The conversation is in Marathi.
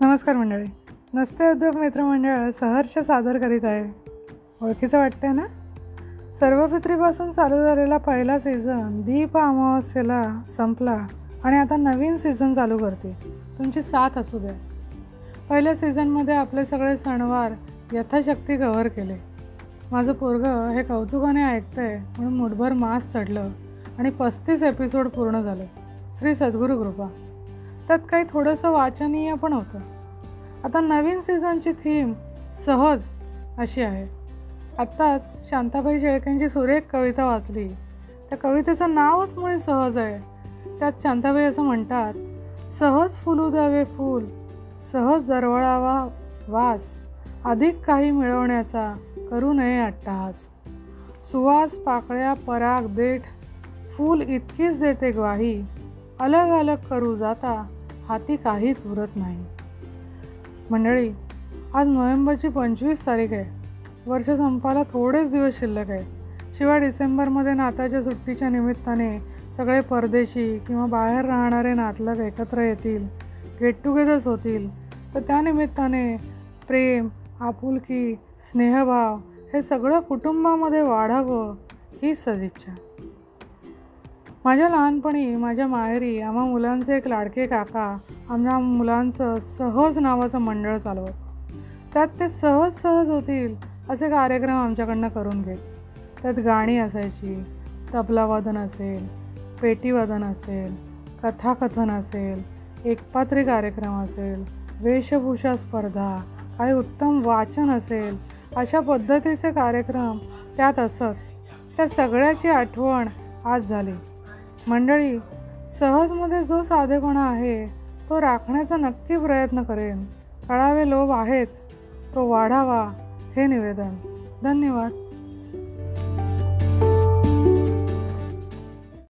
नमस्कार मंडळी. नसते उद्योग मित्रमंडळ सहर्ष सादर करीत आहे. ओळखीचं वाटतंय ना? सर्वपित्रीपासून चालू झालेला पहिला सीझन दीप अमावस्येला संपला आणि आता नवीन सीझन चालू करते तुमची साथ असू द्या. पहिल्या सीझनमध्ये आपले सगळे सणवार यथाशक्ती कव्हर केले. माझं पोरगं हे कौतुकाने ऐकतंय म्हणून मुठभर मास चढलं आणि पस्तीस एपिसोड पूर्ण झाले. श्री सद्गुरू कृपा. त्यात काही थोडंसं वाचनीय पण होतं. आता नवीन सीझनची थीम सहज अशी आहे. आत्ताच शांताबाई शेळकेंची सुरेख कविता वाचली. त्या कवितेचं नावच मुळे सहज आहे. त्यात शांताबाई असं म्हणतात सहज फुलू द्यावे फूल सहज दरवळावा वास अधिक काही मिळवण्याचा करू नये अट्टहास. सुवास पाकळ्या पराग देठ फूल इतकीच देते ग्वाही अलग अलग करू जाता हाती काहीच उरत नाही. मंडळी आज नोव्हेंबरची पंचवीस तारीख आहे. वर्ष संपायला थोडेच दिवस शिल्लक आहे. शिवाय डिसेंबरमध्ये नाताच्या सुट्टीच्या निमित्ताने सगळे परदेशी किंवा बाहेर राहणारे नातलग एकत्र येतील गेट टुगेदर्स होतील. तर त्यानिमित्ताने प्रेम आपुलकी स्नेहभाव हे सगळं कुटुंबामध्ये वाढावं हीच सदिच्छा. माझ्या लहानपणी माझ्या माहेरी आम्हा मुलांचे एक लाडके काका आमच्या मुलांचं सहज नावाचं मंडळ चालवत. त्यात ते सहज सहज होतील असे कार्यक्रम आमच्याकडनं करून घेत. त्यात गाणी असायची तबलावादन असेल पेटीवादन असेल कथाकथन असेल एकपात्री कार्यक्रम असेल वेशभूषा स्पर्धा काही उत्तम वाचन असेल अशा पद्धतीचे कार्यक्रम त्यात असत. त्या सगळ्याची आठवण आज झाली. मंडळी सहजमध्ये जो साधेपणा आहे तो राखण्याचा नक्की प्रयत्न करेन. कळावे लोभ आहेच. तो वाढावा हे निवेदन. धन्यवाद.